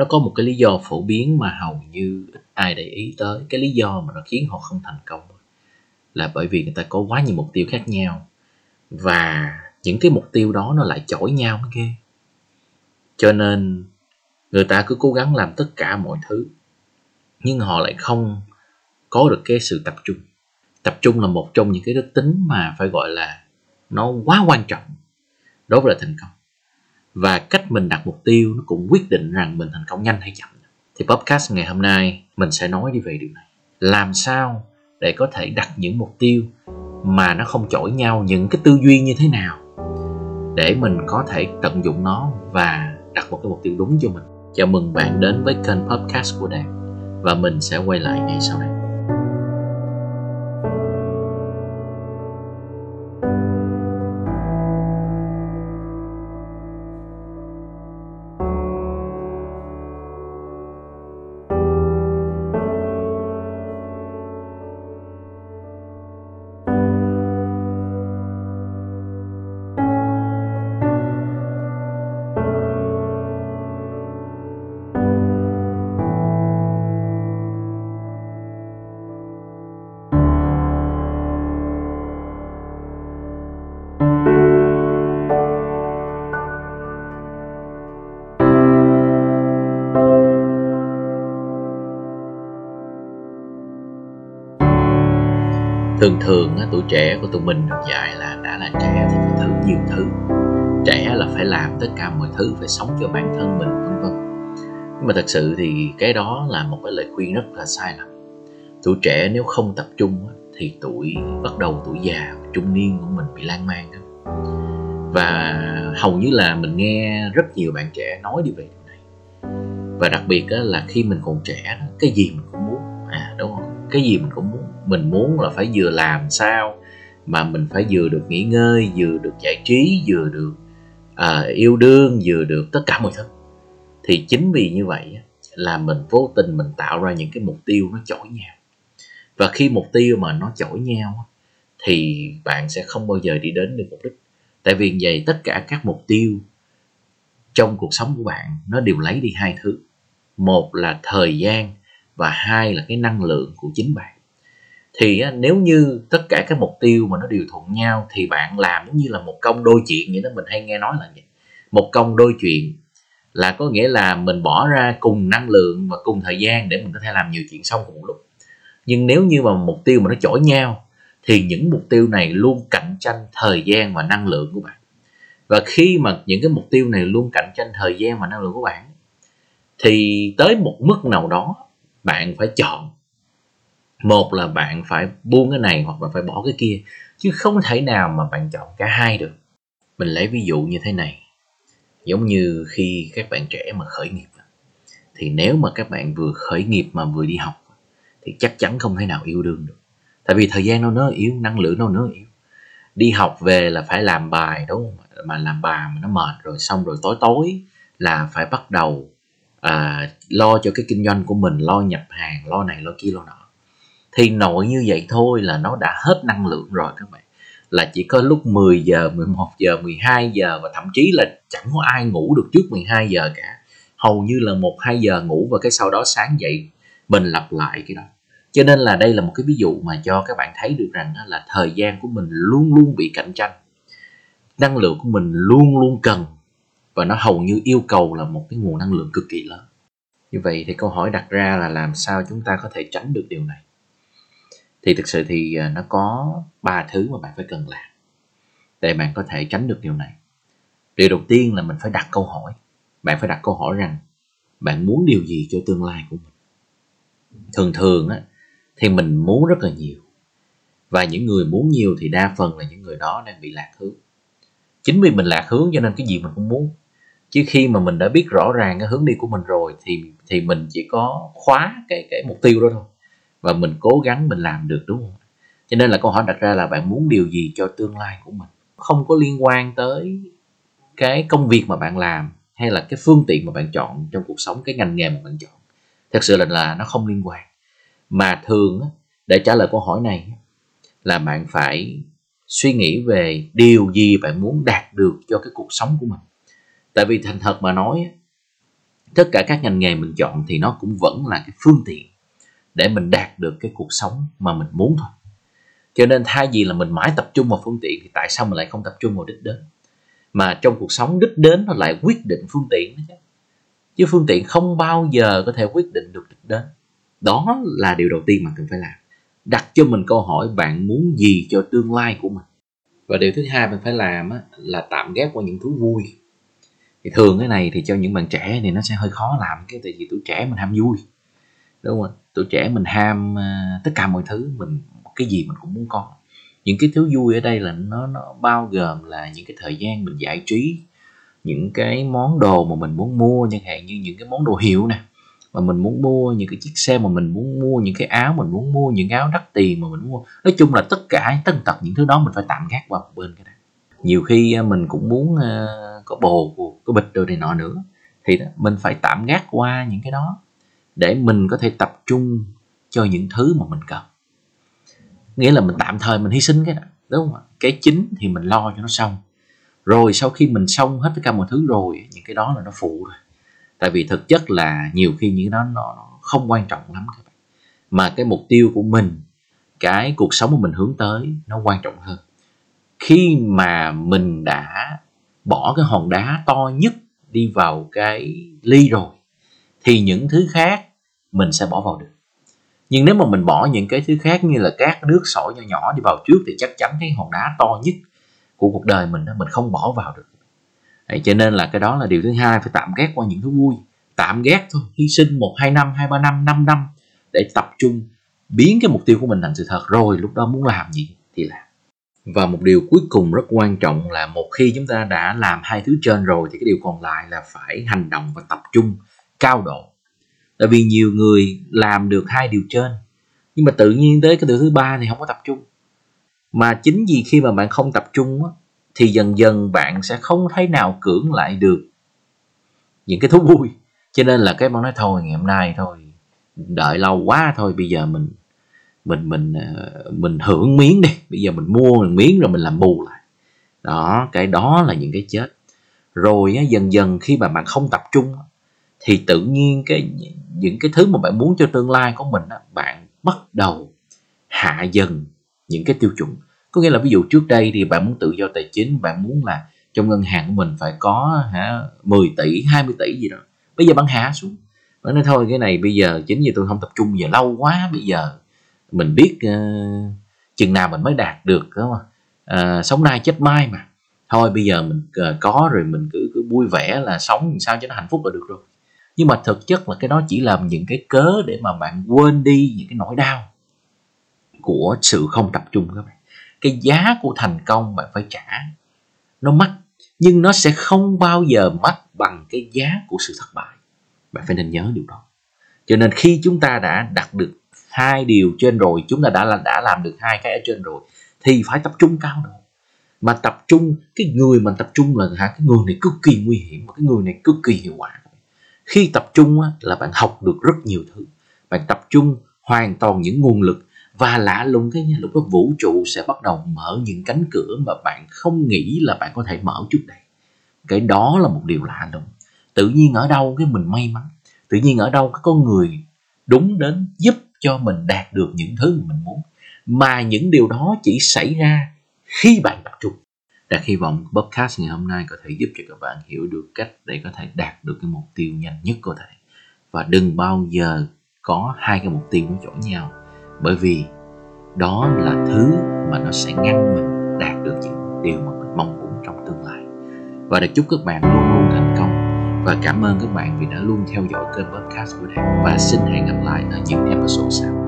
nó có một cái lý do phổ biến mà hầu như ít ai để ý tới. Cái lý do mà nó khiến họ không thành công là bởi vì người ta có quá nhiều mục tiêu khác nhau. Và những cái mục tiêu đó nó lại chổi nhau mới ghê. Cho nên, người ta cứ cố gắng làm tất cả mọi thứ, nhưng họ lại không có được cái sự tập trung. Tập trung là một trong những cái đức tính mà phải gọi là nó quá quan trọng đối với là thành công và cách mình đặt mục tiêu nó cũng quyết định rằng mình thành công nhanh hay chậm. Thì podcast ngày hôm nay mình sẽ nói đi về điều này. Làm sao để có thể đặt những mục tiêu mà nó không chổi nhau những cái tư duy như thế nào để mình có thể tận dụng nó và đặt một cái mục tiêu đúng cho mình. Chào mừng bạn đến với kênh podcast của đạt và mình sẽ quay lại ngay sau đây. Thường thường á, tuổi trẻ của tụi mình được dạy là đã là trẻ thì phải thử nhiều thứ. Trẻ là phải làm tất cả mọi thứ phải sống cho bản thân mình vân vân. Nhưng mà thật sự thì cái đó là một cái lời khuyên rất là sai lầm. Tuổi trẻ nếu không tập trung á, thì tuổi bắt đầu tuổi già trung niên của mình bị lan man và hầu như là mình nghe rất nhiều bạn trẻ nói đi về điều này. Và đặc biệt là khi mình còn trẻ cái gì mình cũng muốn. À đúng không? Cái gì mình cũng muốn mình muốn là phải vừa làm sao mà mình phải vừa được nghỉ ngơi vừa được giải trí vừa được à, yêu đương vừa được tất cả mọi thứ. Thì chính vì như vậy là mình vô tình mình tạo ra những cái mục tiêu nó chổi nhau. Và khi mục tiêu mà nó chổi nhau thì bạn sẽ không bao giờ đi đến được mục đích. Tại vì vậy tất cả các mục tiêu trong cuộc sống của bạn nó đều lấy đi hai thứ. Một là thời gian và hai là cái năng lượng của chính bạn thì nếu như tất cả các mục tiêu mà nó đều thuận nhau, thì bạn làm giống như là một công đôi chuyện vậy đó, mình hay nghe nói là vậy. Một công đôi chuyện là có nghĩa là mình bỏ ra cùng năng lượng và cùng thời gian để mình có thể làm nhiều chuyện xong cùng một lúc. Nhưng nếu như mà mục tiêu mà nó chổi nhau, thì những mục tiêu này luôn cạnh tranh thời gian và năng lượng của bạn. Và khi mà những cái mục tiêu này luôn cạnh tranh thời gian và năng lượng của bạn, thì tới một mức nào đó, bạn phải chọn một là bạn phải buông cái này hoặc là phải bỏ cái kia chứ không thể nào mà bạn chọn cả hai được. Mình lấy ví dụ như thế này giống như khi các bạn trẻ mà khởi nghiệp thì nếu mà các bạn vừa khởi nghiệp mà vừa đi học thì chắc chắn không thể nào yêu đương được. Tại vì thời gian nó nó yếu năng lượng nó nó yếu. Đi học về là phải làm bài đúng không? Mà làm bài mà nó mệt rồi xong rồi tối tối là phải bắt đầu à, lo cho cái kinh doanh của mình lo nhập hàng lo này lo kia lo nọ thì nội như vậy thôi là nó đã hết năng lượng rồi các bạn. Là chỉ có lúc 10 giờ 11 giờ 12 giờ và thậm chí là chẳng có ai ngủ được trước 12 giờ cả. Hầu như là một, hai giờ ngủ và cái sau đó sáng dậy mình lặp lại cái đó. Cho nên là đây là một cái ví dụ mà cho các bạn thấy được rằng là thời gian của mình luôn luôn bị cạnh tranh. Năng lượng của mình luôn luôn cần và nó hầu như yêu cầu là một cái nguồn năng lượng cực kỳ lớn. Như vậy thì câu hỏi đặt ra là làm sao chúng ta có thể tránh được điều này? Thì thực sự thì à, nó có ba thứ mà bạn phải cần làm để bạn có thể tránh được điều này. Điều đầu tiên là mình phải đặt câu hỏi. Bạn phải đặt câu hỏi rằng bạn muốn điều gì cho tương lai của mình? Thường thường á, thì mình muốn rất là nhiều. Và những người muốn nhiều thì đa phần là những người đó đang bị lạc hướng. Chính vì mình lạc hướng cho nên cái gì mình cũng muốn. Chứ khi mà mình đã biết rõ ràng cái hướng đi của mình rồi thì thì mình chỉ có khóa cái cái mục tiêu đó thôi và mình cố gắng mình làm được, đúng không? Cho nên là câu hỏi đặt ra là bạn muốn điều gì cho tương lai của mình? Không có liên quan tới cái công việc mà bạn làm hay là cái phương tiện mà bạn chọn trong cuộc sống, cái ngành nghề mà bạn chọn. Thật sự là là nó không liên quan. Mà thường để trả lời câu hỏi này là bạn phải suy nghĩ về điều gì bạn muốn đạt được cho cái cuộc sống của mình. Tại vì thành thật mà nói tất cả các ngành nghề mình chọn thì nó cũng vẫn là cái phương tiện để mình đạt được cái cuộc sống mà mình muốn thôi. Cho nên thay vì là mình mãi tập trung vào phương tiện thì tại sao mình lại không tập trung vào đích đến? Mà trong cuộc sống đích đến nó lại quyết định phương tiện đó chứ. Chứ phương tiện không bao giờ có thể quyết định được đích đến. Đó là điều đầu tiên mà cần phải làm. Đặt cho mình câu hỏi bạn muốn gì cho tương lai của mình. Và điều thứ hai mình phải làm là tạm ghép qua những thứ vui. Thì thường cái này thì cho những bạn trẻ thì nó sẽ hơi khó làm, cái tại vì tuổi trẻ mình ham vui. Đúng không tuổi trẻ mình ham ờ, tất cả mọi thứ mình cái gì mình cũng muốn có. Những cái thứ vui ở đây là nó nó bao gồm là những cái thời gian mình giải trí những cái món đồ mà mình muốn mua chẳng hạn như những cái món đồ hiệu nè mà mình muốn mua những cái chiếc xe mà mình muốn mua những cái áo mình muốn mua những áo đắt tiền mà mình mua. Nói chung là tất cả tất tật những thứ đó mình phải tạm gác qua một bên cái này nhiều khi ờ, mình cũng muốn uh, có bồ có bịch đồ này nọ nữa thì đó, mình phải tạm gác qua những cái đó để mình có thể tập trung cho những thứ mà mình cần. Nghĩa là mình tạm thời mình hy sinh cái đó đúng không ạ? Cái chính thì mình lo cho nó xong. Rồi sau khi mình xong hết tất cả mọi thứ rồi, những cái đó là nó phụ rồi. Tại vì thực chất là nhiều khi những cái đó nó không quan trọng lắm các bạn. Mà cái mục tiêu của mình, cái cuộc sống mà mình hướng tới, nó quan trọng hơn. Khi mà mình đã bỏ cái hòn đá to nhất đi vào cái ly rồi, thì những thứ khác mình sẽ bỏ vào được. Nhưng nếu mà mình bỏ những cái thứ khác như là các nước sỏi nhỏ nhỏ đi vào trước thì chắc chắn cái hòn đá to nhất của cuộc đời mình đó mình không bỏ vào được. Đấy, cho nên là cái đó là điều thứ hai phải tạm ghét qua những thứ vui. Tạm ghét thôi hy sinh một hai năm hai ba năm năm năm để tập trung biến cái mục tiêu của mình thành sự thật. Rồi lúc đó muốn làm gì thì làm. Và một điều cuối cùng rất quan trọng là một khi chúng ta đã làm hai thứ trên rồi thì cái điều còn lại là phải hành động và tập trung cao độ tại vì nhiều người làm được hai điều trên. Nhưng mà tự nhiên tới cái điều thứ ba thì không có tập trung. Mà chính vì khi mà bạn không tập trung á, thì dần dần bạn sẽ không thấy nào cưỡng lại được những cái thú vui. Cho nên là cái bạn nói thôi ngày hôm nay thôi đợi lâu quá thôi bây giờ mình mình mình ờ, mình hưởng miếng đi. Bây giờ mình mua một miếng rồi mình làm bù lại. Đó cái đó là những cái chết. Rồi á, dần dần khi mà bạn không tập trung thì tự nhiên cái những cái thứ mà bạn muốn cho tương lai của mình đó bạn bắt đầu hạ dần những cái tiêu chuẩn. Có nghĩa là ví dụ trước đây thì bạn muốn tự do tài chính bạn muốn là trong ngân hàng của mình phải có hả 10 tỷ 20 tỷ gì đó. Bây giờ bạn hạ xuống. Bạn nói thôi cái này bây giờ chính vì tôi không tập trung giờ lâu quá bây giờ mình biết uh, chừng nào mình mới đạt được đúng không? Uh, sống nay chết mai mà. Thôi bây giờ mình uh, có rồi mình cứ cứ vui vẻ là sống sao cho nó hạnh phúc là được rồi nhưng mà thực chất là cái đó chỉ làm những cái cớ để mà bạn quên đi những cái nỗi đau của sự không tập trung các bạn. Cái giá của thành công bạn phải trả. Nó mắc, nhưng nó sẽ không bao giờ mắc bằng cái giá của sự thất bại. Bạn phải nên nhớ điều đó. Cho nên khi chúng ta đã đạt được hai điều trên rồi, chúng ta đã là, đã làm được hai cái ở trên rồi, thì phải tập trung cao độ. Mà tập trung, cái người mà tập trung là hả? Cái người này cực kỳ nguy hiểm và cái người này cực kỳ hiệu quả khi tập trung á, là bạn học được rất nhiều thứ. Bạn tập trung hoàn toàn những nguồn lực và lạ lùng thế nha lúc đó vũ trụ sẽ bắt đầu mở những cánh cửa mà bạn không nghĩ là bạn có thể mở trước đây. Cái đó là một điều lạ lùng. Tự nhiên ở đâu cái mình may mắn? Tự nhiên ở đâu có người đúng đến giúp cho mình đạt được những thứ mà mình muốn? Mà những điều đó chỉ xảy ra khi bạn tập trung. Đạt hy vọng podcast ngày hôm nay có thể giúp cho các bạn hiểu được cách để có thể đạt được cái mục tiêu nhanh nhất có thể. Và đừng bao giờ có hai cái mục tiêu nó chổi nhau. Bởi vì đó là thứ mà nó sẽ ngăn mình đạt được những điều mà mình mong muốn trong tương lai. Và được chúc các bạn luôn luôn thành công. Và cảm ơn các bạn vì đã luôn theo dõi kênh podcast của Đạt. Và xin hẹn gặp lại ở những episode sau.